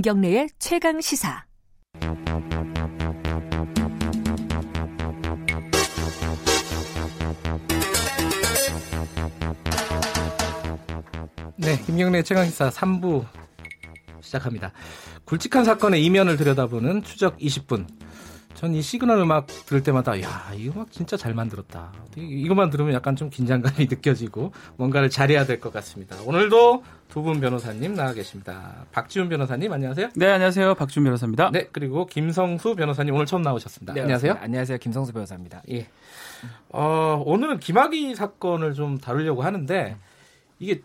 김경래의 최강 시사. 네, 김경래 최강 시사 3부 시작합니다. 굵직한 사건의 이면을 들여다보는 추적 20분. 전 이 시그널 음악 들을 때마다 야, 이 음악 진짜 잘 만들었다. 이것만 들으면 약간 좀 긴장감이 느껴지고 뭔가를 잘해야 될 것 같습니다. 오늘도 두 분 변호사님 나와 계십니다. 박지훈 변호사님 안녕하세요. 네, 안녕하세요. 박지훈 변호사입니다. 네, 그리고 김성수 변호사님 오늘 처음 나오셨습니다. 네, 안녕하세요. 안녕하세요. 김성수 변호사입니다. 예. 어, 오늘은 김학의 사건을 좀 다루려고 하는데 이게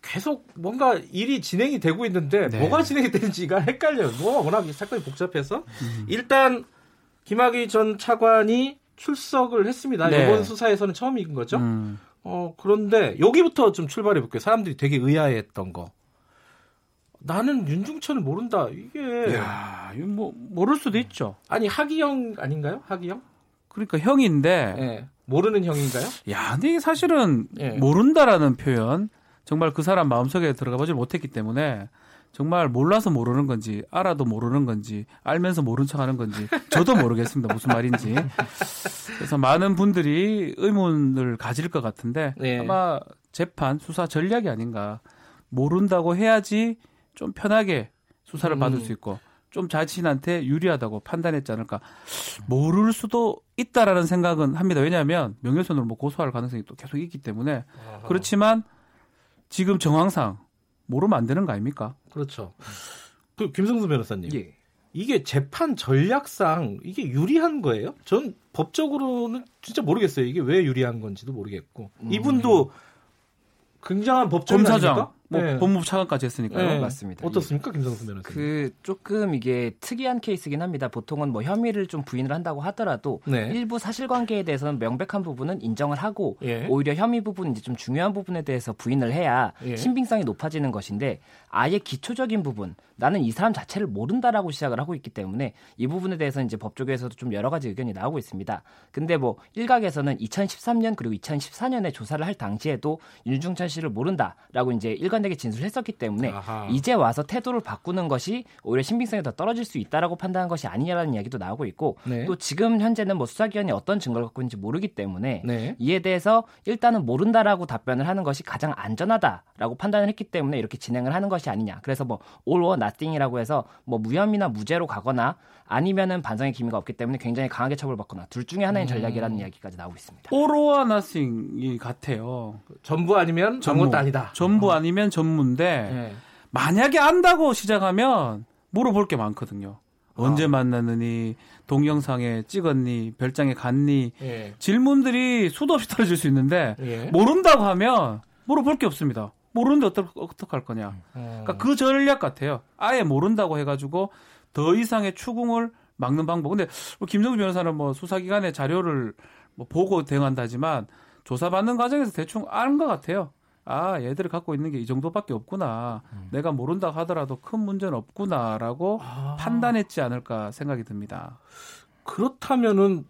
계속 뭔가 일이 진행이 되고 있는데 네. 뭐가 진행이 되는지가 헷갈려요. 뭐 워낙 이 사건이 복잡해서 음. 일단 김학의 전 차관이 출석을 했습니다. 네. 이번 수사에서는 처음인 거죠. 음, 어 그런데 여기부터 좀 출발해 볼게요. 사람들이 되게 의아해했던 거. 나는 윤중천을 모른다. 이게 야, 뭐 모를 수도 있죠. 아니 하기영 아닌가요? 하기영? 그러니까 형인데, 예. 모르는 형인가요? 야, 근데 이게 사실은 예. 모른다라는 표현, 정말 그 사람 마음속에 들어가 보지 못했기 때문에 정말 몰라서 모르는 건지, 알아도 모르는 건지, 알면서 모른 척 하는 건지, 저도 모르겠습니다. 무슨 말인지. 그래서 많은 분들이 의문을 가질 것 같은데, 예. 아마 재판, 수사 전략이 아닌가. 모른다고 해야지 좀 편하게 수사를 음. 받을 수 있고, 좀 자신한테 유리하다고 판단했지 않을까. 모를 수도 있다라는 생각은 합니다. 왜냐하면 명예훼손으로 뭐 고소할 가능성이 또 계속 있기 때문에. 그렇지만 지금 정황상 모르면 안 되는 거 아닙니까? 그렇죠. 그 김성수 변호사님. 예. 이게 재판 전략상 이게 유리한 거예요? 전 법적으로는 진짜 모르겠어요. 이게 왜 유리한 건지도 모르겠고. 이분도 굉장한 법조인 검사장, 아닙니까? 뭐 네. 법무부 차관까지 했으니까요. 네. 맞습니다. 어떻습니까, 김성수 변호사님? 그 조금 이게 특이한 케이스긴 합니다. 보통은 뭐 혐의를 좀 부인을 한다고 하더라도 네. 일부 사실관계에 대해서는 명백한 부분은 인정을 하고 예. 오히려 혐의 부분 이제 좀 중요한 부분에 대해서 부인을 해야 예. 신빙성이 높아지는 것인데 아예 기초적인 부분 나는 이 사람 자체를 모른다라고 시작을 하고 있기 때문에 이 부분에 대해서 이제 법조계에서도 좀 여러 가지 의견이 나오고 있습니다. 근데 뭐 일각에서는 2013년 그리고 2014년에 조사를 할 당시에도 윤중천 씨를 모른다라고 이제 일관 되게 진술했었기 때문에 아하. 이제 와서 태도를 바꾸는 것이 오히려 신빙성이 더 떨어질 수 있다라고 판단한 것이 아니냐라는 이야기도 나오고 있고 네. 또 지금 현재는 뭐 수사기관이 어떤 증거를 갖고 있는지 모르기 때문에 네. 이에 대해서 일단은 모른다라고 답변을 하는 것이 가장 안전하다라고 판단을 했기 때문에 이렇게 진행을 하는 것이 아니냐. 그래서 뭐 all or nothing이라고 해서 뭐 무혐의나 무죄로 가거나 아니면은 반성의 기미가 없기 때문에 굉장히 강하게 처벌받거나 둘 중에 하나의 전략이라는 이야기까지 나오고 있습니다. 오로와 나싱이 같아요. 전부 아니면 전무. 아무것도 아니다. 전부 아니면 전무인데 네. 만약에 안다고 시작하면 물어볼 게 많거든요. 언제 만났느니, 동영상에 찍었니, 별장에 갔니, 예. 질문들이 수도 없이 떨어질 수 있는데 예. 모른다고 하면 물어볼 게 없습니다. 모르는데 어떡, 어떡할 거냐. 어. 그러니까 그 전략 같아요. 아예 모른다고 해가지고 더 이상의 추궁을 막는 방법. 근데 뭐 김정주 변호사는 뭐 수사기관의 자료를 뭐 보고 대응한다지만 조사받는 과정에서 대충 아는 것 같아요. 아, 얘들이 갖고 있는 게 이 정도밖에 없구나. 내가 모른다고 하더라도 큰 문제는 없구나라고 아. 판단했지 않을까 생각이 듭니다. 그렇다면은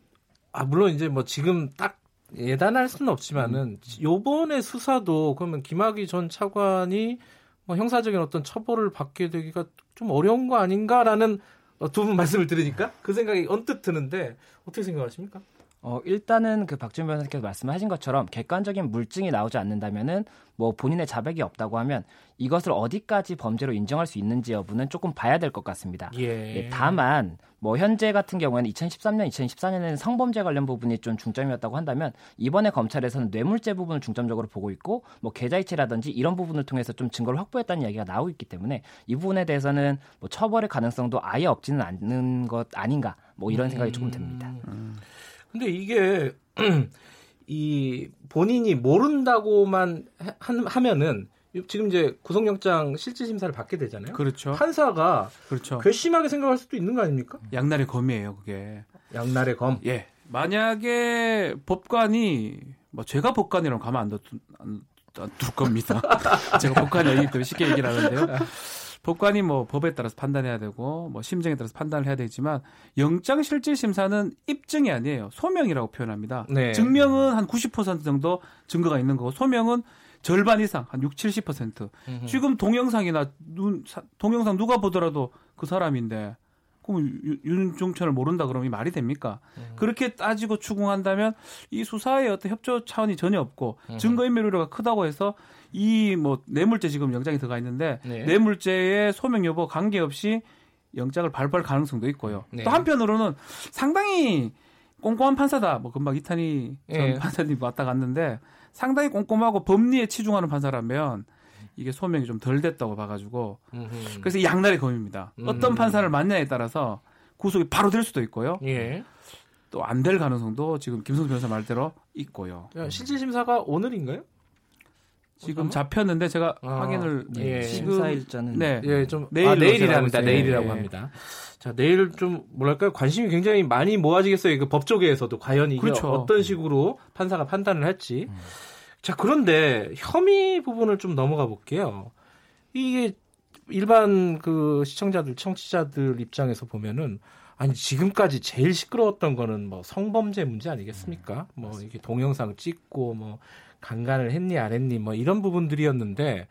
아 물론 이제 뭐 지금 딱 예단할 수는 없지만은 요번에 수사도 그러면 김학의 전 차관이 뭐 형사적인 어떤 처벌을 받게 되기가 좀 어려운 거 아닌가라는 어, 두분 말씀을 들으니까 그 생각이 언뜻 드는데 어떻게 생각하십니까? 어, 일단은 그 박준 변호사께서 말씀하신 것처럼 객관적인 물증이 나오지 않는다면은 뭐 본인의 자백이 없다고 하면 이것을 어디까지 범죄로 인정할 수 있는지 여부는 조금 봐야 될 것 같습니다. 예. 예, 다만 뭐 현재 같은 경우에는 2013년, 2014년에는 성범죄 관련 부분이 좀 중점이었다고 한다면 이번에 검찰에서는 뇌물죄 부분을 중점적으로 보고 있고 뭐 계좌이체라든지 이런 부분을 통해서 좀 증거를 확보했다는 이야기가 나오고 있기 때문에 이 부분에 대해서는 뭐 처벌의 가능성도 아예 없지는 않는 것 아닌가 뭐 이런 생각이 조금 듭니다. 근데 이게 이 본인이 모른다고만 하- 한- 하면은 지금 이제 구속영장 실질 심사를 받게 되잖아요. 그렇죠. 판사가 그렇죠. 괘씸하게 생각할 수도 있는 거 아닙니까? 양날의 검이에요, 그게. 양날의 검. 예. 만약에 법관이 뭐 제가 법관이라면 가만 안 둘, 안, 안 둘 겁니다. 제가 법관이 아니기 때문에 쉽게 얘기를 하는데요. 법관이 뭐 법에 따라서 판단해야 되고 뭐 심정에 따라서 판단을 해야 되지만 영장 실질 심사는 입증이 아니에요. 소명이라고 표현합니다. 네. 증명은 한 90% 정도 증거가 있는 거고 소명은 절반 이상 한 6, 70%. 음흠. 지금 동영상이나 눈 사- 동영상 누가 보더라도 그 사람인데 그럼 유- 윤중천을 모른다 그러면 이 말이 됩니까? 음. 그렇게 따지고 추궁한다면 이 수사에 어떤 협조 차원이 전혀 없고 음. 증거인멸 우려가 크다고 해서 이 뭐 뇌물죄 지금 영장이 들어가 있는데 네. 뇌물죄의 소명 여부 관계없이 영장을 발부할 가능성도 있고요. 네. 또 한편으로는 상당히 꼼꼼한 판사다. 뭐 금방 이탄희 전 예. 판사님 왔다 갔는데 상당히 꼼꼼하고 법리에 치중하는 판사라면 이게 소명이 좀 덜 됐다고 봐가지고 음흠. 그래서 이 양날의 검입니다. 음. 어떤 판사를 만냐에 따라서 구속이 바로 될 수도 있고요. 예. 또 안 될 가능성도 지금 김성수 변호사 말대로 있고요. 야, 실질 심사가 오늘인가요? 지금 잡혔는데 제가 어, 확인을 예. 지금 심사일자는 네. 예, 좀 내일로 아, 내일이랍니다. 내일이라고 예. 합니다. 자, 내일 좀 뭐랄까요? 관심이 굉장히 많이 모아지겠어요. 그 법조계에서도 과연 이게 그렇죠. 어떤 식으로 판사가 판단을 할지. 자, 그런데 혐의 부분을 좀 넘어가 볼게요. 이게 일반 그 시청자들, 청취자들 입장에서 보면은 아니 지금까지 제일 시끄러웠던 거는 뭐 성범죄 문제 아니겠습니까? 뭐 이게 동영상 찍고 뭐 강간을 했니 안 했니 뭐 이런 부분들이었는데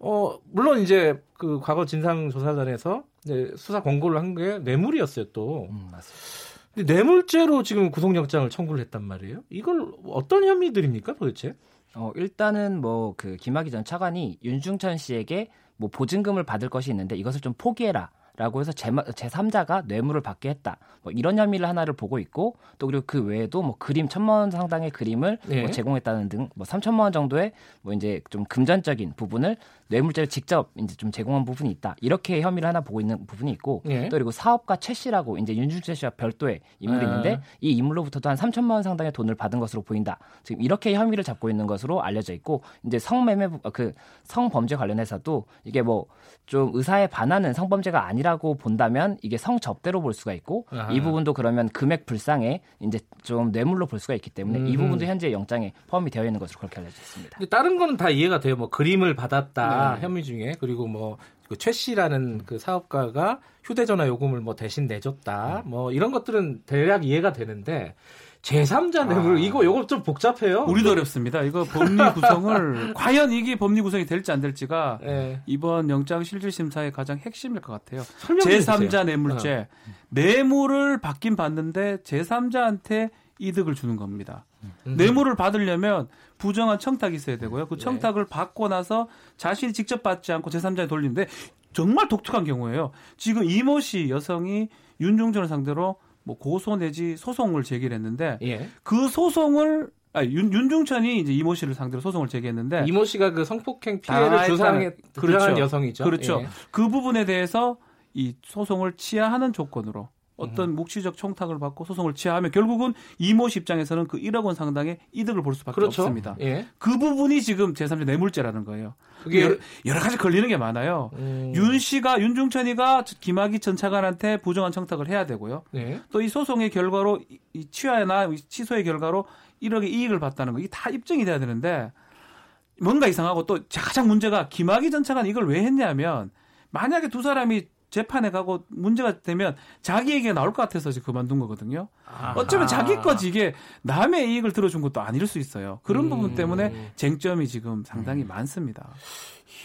어 물론 이제 그 과거 진상 조사단에서 이제 수사 권고를 한 게 뇌물이었어요 또. 음, 맞습니다. 근데 뇌물죄로 지금 구속영장을 청구를 했단 말이에요. 이걸 어떤 혐의들입니까 도대체? 어, 일단은 뭐 그 김학의 전 차관이 윤중천 씨에게 뭐 보증금을 받을 것이 있는데 이것을 좀 포기해라. 라고 해서 제, 제3자가 뇌물을 받게 했다. 뭐 이런 혐의를 하나를 보고 있고 또 그리고 그 외에도 뭐 그림 천만 원 상당의 그림을 예. 뭐 제공했다는 등 뭐 3천만 원 정도의 뭐 이제 좀 금전적인 부분을 뇌물죄를 직접 이제 좀 제공한 부분이 있다. 이렇게 혐의를 하나 보고 있는 부분이 있고 예. 또 그리고 사업가 최 씨라고 이제 윤중천 씨와 별도의 인물이 아. 있는데 이 인물로부터도 한 3천만 원 상당의 돈을 받은 것으로 보인다. 지금 이렇게 혐의를 잡고 있는 것으로 알려져 있고 이제 성매매 그 성범죄 관련해서도 이게 뭐 좀 의사에 반하는 성범죄가 아니 라고 본다면 이게 성접대로 볼 수가 있고 아하. 이 부분도 그러면 금액 불상에 이제 좀 뇌물로 볼 수가 있기 때문에 이 음흠. 부분도 현재 영장에 포함이 되어 있는 것으로 그렇게 알려져 있습니다. 다른 거는 다 이해가 돼요. 뭐 그림을 받았다 네. 혐의 중에 그리고 뭐최 씨라는 그 사업가가 휴대전화 요금을 뭐 대신 내줬다. 뭐 이런 것들은 대략 이해가 되는데 제3자 뇌물 이거 요거 좀 복잡해요. 우리도 어렵습니다. 이거 법리 구성을 과연 이게 법리 구성이 될지 안 될지가 예. 이번 영장 실질 심사의 가장 핵심일 것 같아요. 설명해 주세요. 어. 제3자 뇌물죄. 뇌물을 받긴 받는데 제3자한테 이득을 주는 겁니다. 음. 뇌물을 받으려면 부정한 청탁이 있어야 되고요. 네. 그 청탁을 받고 나서 자신이 직접 받지 않고 제3자에 돌리는데 정말 독특한 경우예요. 지금 이모 씨 여성이 윤중전을 상대로 뭐 고소 내지 소송을 제기를 했는데 예. 그 소송을 아, 윤, 윤중천이 이제 이모 씨를 상대로 소송을 제기했는데 이모 씨가 그 성폭행 다 피해를 주상한 했다는- 그렇죠. 여성이죠. 그렇죠. 예. 그 부분에 대해서 이 소송을 치하하는 조건으로 음. 어떤 묵시적 청탁을 받고 소송을 치하하면 결국은 이모 씨 입장에서는 그 1억 원 상당의 이득을 볼 수밖에 그렇죠. 없습니다. 예. 그 부분이 지금 제3자 뇌물죄라는 거예요. 그게 여러, 여러 가지 걸리는 게 많아요. 음, 윤 씨가 윤중천이가 김학의 전 차관한테 부정한 청탁을 해야 되고요. 네. 또이 소송의 결과로 이- 이 취하나 이 취소의 결과로 1억의 이익을 봤다는 거 이게 다 입증이 돼야 되는데 뭔가 이상하고 또 가장 문제가 김학의 전 차관 이걸 왜 했냐면 만약에 두 사람이 재판에 가고 문제가 되면 자기 얘기가 나올 것 같아서 지금 그만둔 거거든요. 아하. 어쩌면 자기 거지 이게 남의 이익을 들어준 것도 아닐 수 있어요. 그런 음. 부분 때문에 쟁점이 지금 상당히 많습니다.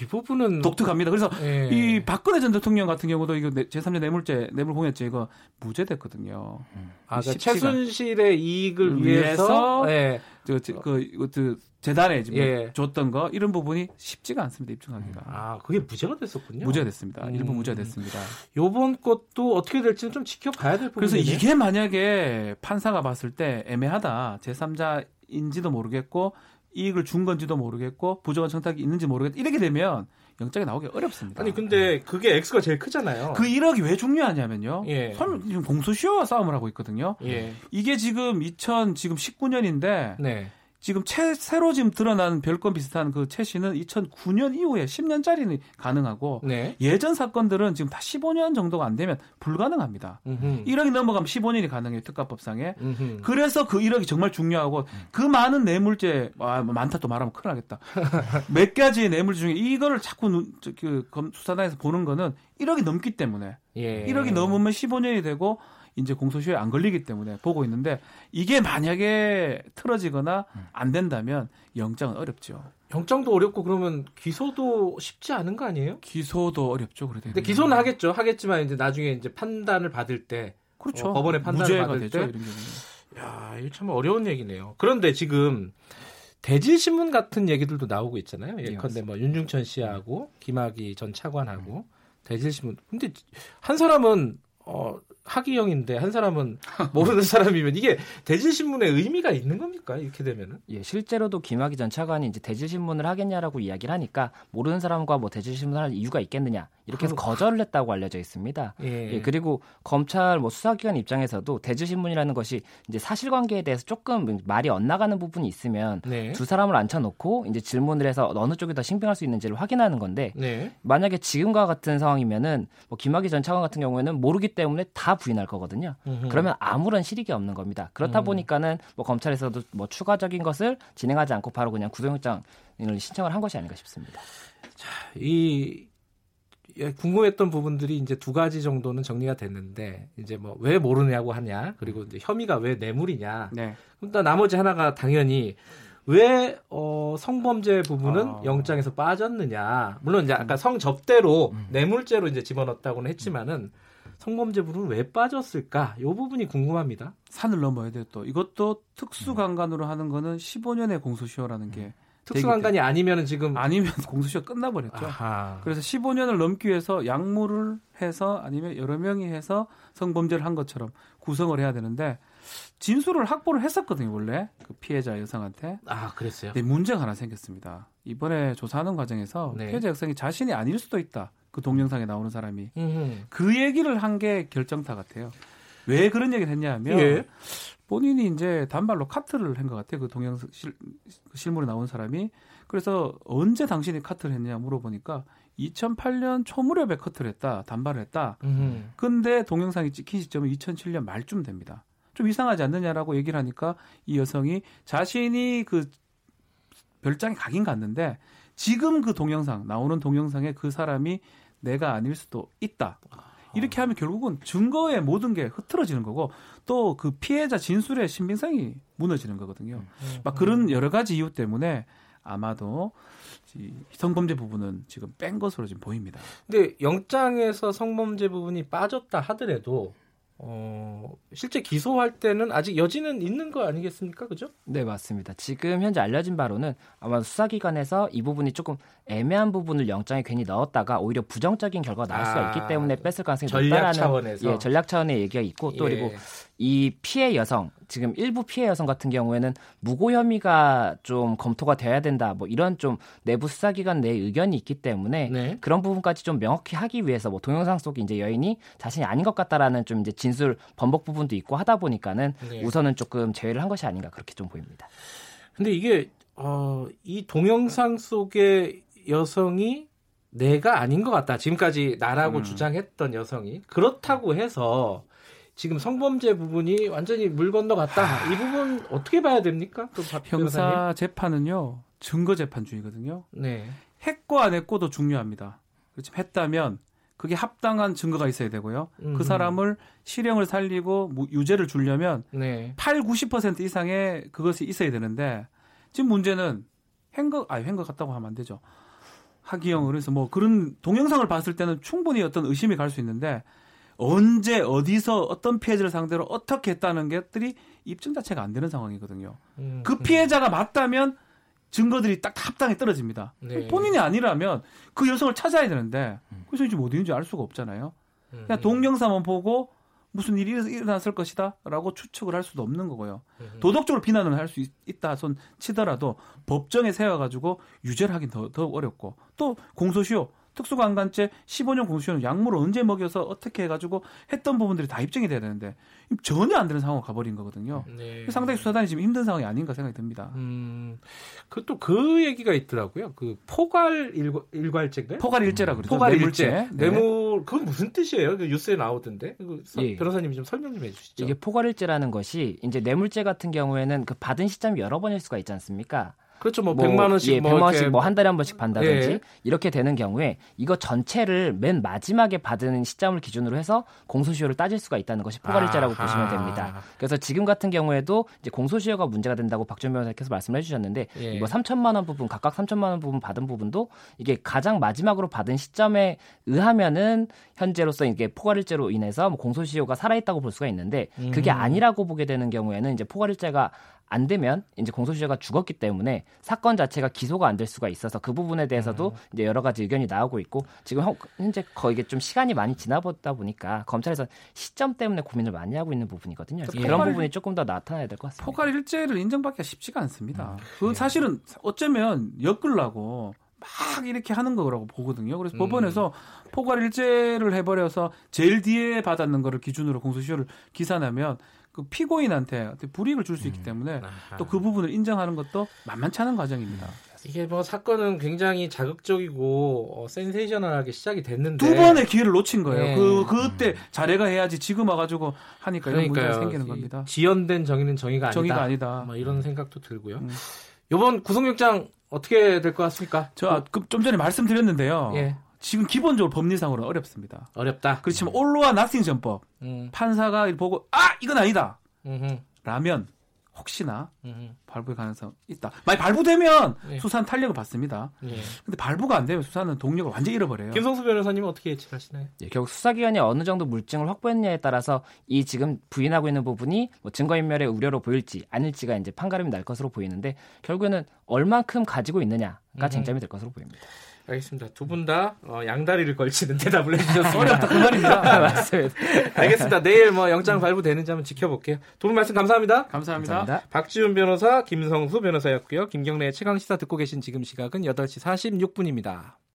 이 부분은 독특합니다. 그래서 예. 이 박근혜 전 대통령 같은 경우도 이거 내- 제3자 뇌물죄 뇌물공여죄 이거 무죄됐거든요. 아, 그러니까 최순실의 이익을 위해서 위해서 예. 저, 저, 그, 이것도 재단에 지금 예. 줬던 거 이런 부분이 쉽지가 않습니다 입증하기가 아, 그게 무죄가 됐었군요. 무죄가 됐습니다. 음. 일부 무죄가 됐습니다. 요번 것도 어떻게 될지는 좀 지켜봐야 될 그래서 부분이네요. 이게 만약에 판사가 봤을 때 애매하다 제3자 인지도 모르겠고 이익을 준 건지도 모르겠고 부정한 청탁이 있는지 모르겠다 이렇게 되면 영장이 나오기 어렵습니다. 아니 근데 그게 X가 제일 크잖아요. 그 1억이 왜 중요하냐면요. 예. 선- 지금 공소시효와 싸움을 하고 있거든요. 예. 이게 지금 2000 지금 19년인데 네. 지금 채, 새로 지금 드러난 별건 비슷한 그 채씨는 2009년 이후에 10년짜리는 가능하고 네. 예전 사건들은 지금 다 15년 정도가 안 되면 불가능합니다. 음흠. 1억이 넘어가면 15년이 가능해요 특가법상에. 음흠. 그래서 그 1억이 정말 중요하고 그 많은 뇌물죄 아, 뭐 많다 또 말하면 큰일 나겠다. 몇 가지의 뇌물죄 중에 이거를 자꾸 눈, 저, 그 검- 수사단에서 보는 거는 1억이 넘기 때문에 예. 1억이 넘으면 15년이 되고 이제 공소시효에 안 걸리기 때문에 보고 있는데 이게 만약에 틀어지거나 안 된다면 영장은 어렵죠. 영장도 어렵고 그러면 기소도 쉽지 않은 거 아니에요? 기소도 어렵죠. 그래 근데 기소는 하겠죠. 하겠지만 이제 나중에 이제 판단을 받을 때 그렇죠. 어, 법원의 판단을 받을 되죠. 때 이런 경우는. 야, 이거 참 어려운 얘기네요. 그런데 지금 대질 신문 같은 얘기들도 나오고 있잖아요. 예, 예컨대 뭐 윤중천 씨하고 김학의 전 차관하고 대질 신문. 근데 한 사람은 어 하기영인데 한 사람은 모르는 사람이면 이게 대질 신문의 의미가 있는 겁니까? 이렇게 되면은? 예, 실제로도 김학의 전 차관이 이제 대질 신문을 하겠냐라고 이야기를 하니까 모르는 사람과 뭐 대질 신문을 할 이유가 있겠느냐 이렇게 해서 거절을 했다고 알려져 있습니다. 예. 예, 그리고 검찰 뭐 수사기관 입장에서도 대질신문이라는 것이 이제 사실관계에 대해서 조금 말이 엇나가는 부분이 있으면 네. 두 사람을 앉혀놓고 이제 질문을 해서 어느 쪽이 더 신빙할 수 있는지를 확인하는 건데 네. 만약에 지금과 같은 상황이면은 뭐 김학의 전 차관 같은 경우에는 모르기 때문에 다 부인할 거거든요. 음흠. 그러면 아무런 실익이 없는 겁니다. 그렇다 음. 보니까는 뭐 검찰에서도 뭐 추가적인 것을 진행하지 않고 바로 그냥 구속영장을 신청을 한 것이 아닌가 싶습니다. 이 예, 궁금했던 부분들이 이제 두 가지 정도는 정리가 됐는데 이제 뭐 왜 모르냐고 하냐 그리고 이제 혐의가 왜 뇌물이냐 네. 일단 나머지 하나가 당연히 왜 어, 성범죄 부분은 아. 영장에서 빠졌느냐 물론 이제 아까 성접대로 음. 뇌물죄로 이제 집어넣었다고는 했지만은 성범죄 부분은 왜 빠졌을까 이 부분이 궁금합니다. 산을 넘어야 돼요. 또 이것도 특수강간으로 하는 거는 15년의 공소시효라는 게 특수강간이 아니면은 지금 아니면 공소시효 끝나버렸죠. 아하. 그래서 15년을 넘기 위해서 약물을 해서 아니면 여러 명이 해서 성범죄를 한 것처럼 구성을 해야 되는데 진술을 확보를 했었거든요 원래 그 피해자 여성한테. 아 그랬어요. 근데 문제가 하나 생겼습니다. 이번에 조사하는 과정에서 네. 피해자 여성이 자신이 아닐 수도 있다. 그 동영상에 나오는 사람이 음흠. 그 얘기를 한 게 결정타 같아요. 왜 그런 얘기를 했냐면 예. 본인이 이제 단발로 카트를 한 것 같아요. 그 동영상 실, 실물에 나온 사람이. 그래서 언제 당신이 카트를 했냐 물어보니까 2008년 초무렵에 커트를 했다. 단발을 했다. 음흠. 근데 동영상이 찍힌 시점은 2007년 말쯤 됩니다. 좀 이상하지 않느냐라고 얘기를 하니까 이 여성이 자신이 그 별장에 가긴 갔는데 지금 그 동영상 나오는 동영상에 그 사람이 내가 아닐 수도 있다. 이렇게 하면 결국은 증거의 모든 게 흐트러지는 거고 또 그 피해자 진술의 신빙성이 무너지는 거거든요. 막 그런 여러 가지 이유 때문에 아마도 이 성범죄 부분은 지금 뺀 것으로 지금 보입니다. 근데 영장에서 성범죄 부분이 빠졌다 하더라도 어, 실제 기소할 때는 아직 여지는 있는 거 아니겠습니까? 그죠? 네, 맞습니다. 지금 현재 알려진 바로는 아마 수사기관에서 이 부분이 조금 애매한 부분을 영장에 괜히 넣었다가 오히려 부정적인 결과가 나올 수가 아, 있기 때문에 뺐을 가능성이 전략 높다라는 차원에서. 예, 전략 차원의 얘기가 있고 또 예. 그리고 이 피해 여성 지금 일부 피해 여성 같은 경우에는 무고 혐의가 좀 검토가 돼야 된다 뭐 이런 좀 내부 수사기관 내 의견이 있기 때문에 네. 그런 부분까지 좀 명확히 하기 위해서 뭐 동영상 속에 이제 여인이 자신이 아닌 것 같다라는 좀 이제 진술 번복 부분도 있고 하다 보니까는 네. 우선은 조금 제외를 한 것이 아닌가 그렇게 좀 보입니다. 근데 이게 어, 이 동영상 속의 여성이 내가 아닌 것 같다. 지금까지 나라고 음. 주장했던 여성이 그렇다고 해서 지금 성범죄 부분이 완전히 물 건너갔다. 이 부분 어떻게 봐야 됩니까? 또박 변호사님? 형사 재판은요 증거 재판주의거든요. 네. 했고 안 했고도 중요합니다. 그렇지 했다면 그게 합당한 증거가 있어야 되고요. 음흠. 그 사람을 실형을 살리고 무- 유죄를 주려면 네. 8, 90% 이상의 그것이 있어야 되는데 지금 문제는 행거 아니 행거 같다고 하면 안 되죠. 하기영 그래서 뭐 그런 동영상을 봤을 때는 충분히 어떤 의심이 갈 수 있는데 언제 어디서 어떤 피해자를 상대로 어떻게 했다는 것들이 입증 자체가 안 되는 상황이거든요. 음, 그 피해자가 맞다면 증거들이 딱 합당히 떨어집니다. 네. 본인이 아니라면 그 여성을 찾아야 되는데 그 여성이 지금 어디 있는지 알 수가 없잖아요. 음, 그냥 동영상만 보고 무슨 일이 일어났을 것이다라고 추측을 할 수도 없는 거고요. 음. 도덕적으로 비난을 할 수 있다 손 치더라도 법정에 세워가지고 유죄를 하긴 더, 더 어렵고 또 공소시효 특수강간죄 15년 공소시효는 약물을 언제 먹여서 어떻게 해가지고 했던 부분들이 다 입증이 돼야 되는데 전혀 안 되는 상황으로 가버린 거거든요. 네. 상당히 수사단이 지금 힘든 상황이 아닌가 생각이 듭니다. 음, 그또 그 얘기가 있더라고요. 그 포괄 일괄, 일괄죄인가요? 포괄 일죄라 그러죠. 포괄 뇌물죄. 일죄. 네. 뇌물 그건 무슨 뜻이에요? 그 뉴스에 나오던데. 그 서- 예. 변호사님이 좀 설명 좀 해주시죠. 이게 포괄일죄라는 것이 이제 뇌물죄 같은 경우에는 그 받은 시점이 여러 번일 수가 있지 않습니까? 그렇죠. 뭐 100만 원씩 예, 뭐 100만 원씩 뭐 한 달에 한 번씩 받다든지 예. 이렇게 되는 경우에 이거 전체를 맨 마지막에 받은 시점을 기준으로 해서 공소시효를 따질 수가 있다는 것이 포괄일제라고 아하. 보시면 됩니다. 그래서 지금 같은 경우에도 이제 공소시효가 문제가 된다고 박준 변호사께서 말씀을 해주셨는데 예. 이거 3천만 원 부분 각각 3천만 원 부분 받은 부분도 이게 가장 마지막으로 받은 시점에 의하면은 현재로서 이게 포괄일제로 인해서 뭐 공소시효가 살아있다고 볼 수가 있는데 그게 음. 아니라고 보게 되는 경우에는 이제 포괄일제가 안 되면 이제 공소시효가 죽었기 때문에 사건 자체가 기소가 안 될 수가 있어서 그 부분에 대해서도 음. 이제 여러 가지 의견이 나오고 있고 지금 현- 현재 거의 이게 좀 시간이 많이 지나보다 보니까 검찰에서 시점 때문에 고민을 많이 하고 있는 부분이거든요. 그래서 예. 그런 부분이 조금 더 나타나야 될 것 같습니다. 포괄 일제를 인정받기가 쉽지가 않습니다. 음. 그 사실은 어쩌면 엮으려고 막 이렇게 하는 거라고 보거든요. 그래서 음. 법원에서 포괄 일제를 해버려서 제일 뒤에 받았는 거를 기준으로 공소시효를 기산하면 그 피고인한테 불이익을 줄 수 있기 때문에 음. 아하. 또그 부분을 인정하는 것도 만만치 않은 과정입니다. 이게 뭐 사건은 굉장히 자극적이고 어, 센세이셔널하게 시작이 됐는데 두 번의 기회를 놓친 거예요. 네. 그 그때 자례가 해야지 지금 와가지고 하니까 이런 문제가 그러니까요. 생기는 이 겁니다. 지연된 정의는 정의가 아니다. 정의가 아니다. 뭐 이런 생각도 들고요. 음. 이번 구속영장 어떻게 될 것 같습니까? 저 좀 전에 말씀드렸는데요. 예. 지금 기본적으로 법리상으로는 어렵습니다. 어렵다. 그렇지만 올로와 나싱 전법 음, 판사가 보고 아 이건 아니다 음흠, 라면 혹시나 음흠. 발부의 가능성 있다. 만약 발부되면 예. 수사는 탄력을 받습니다. 예. 근데 발부가 안 되면 수사는 동력을 완전히 잃어버려요. 김성수 변호사님은 어떻게 예측하시나요? 예, 결국 수사기관이 어느 정도 물증을 확보했냐에 따라서 이 지금 부인하고 있는 부분이 뭐 증거인멸의 우려로 보일지 아닐지가 이제 판가름이 날 것으로 보이는데 결국에는 얼만큼 가지고 있느냐가 음. 쟁점이 될 것으로 보입니다. 알겠습니다. 두 분다 어, 양다리를 걸치는 대답을 해주셨습니다. 어렵다 그 말입니다. 맞습니다. 알겠습니다. 내일 뭐 영장 발부되는지 한번 지켜볼게요. 두 분 말씀 감사합니다. 감사합니다. 감사합니다. 박지훈 변호사, 김성수 변호사였고요. 김경래의 최강 시사 듣고 계신 지금 시각은 8시 46분입니다.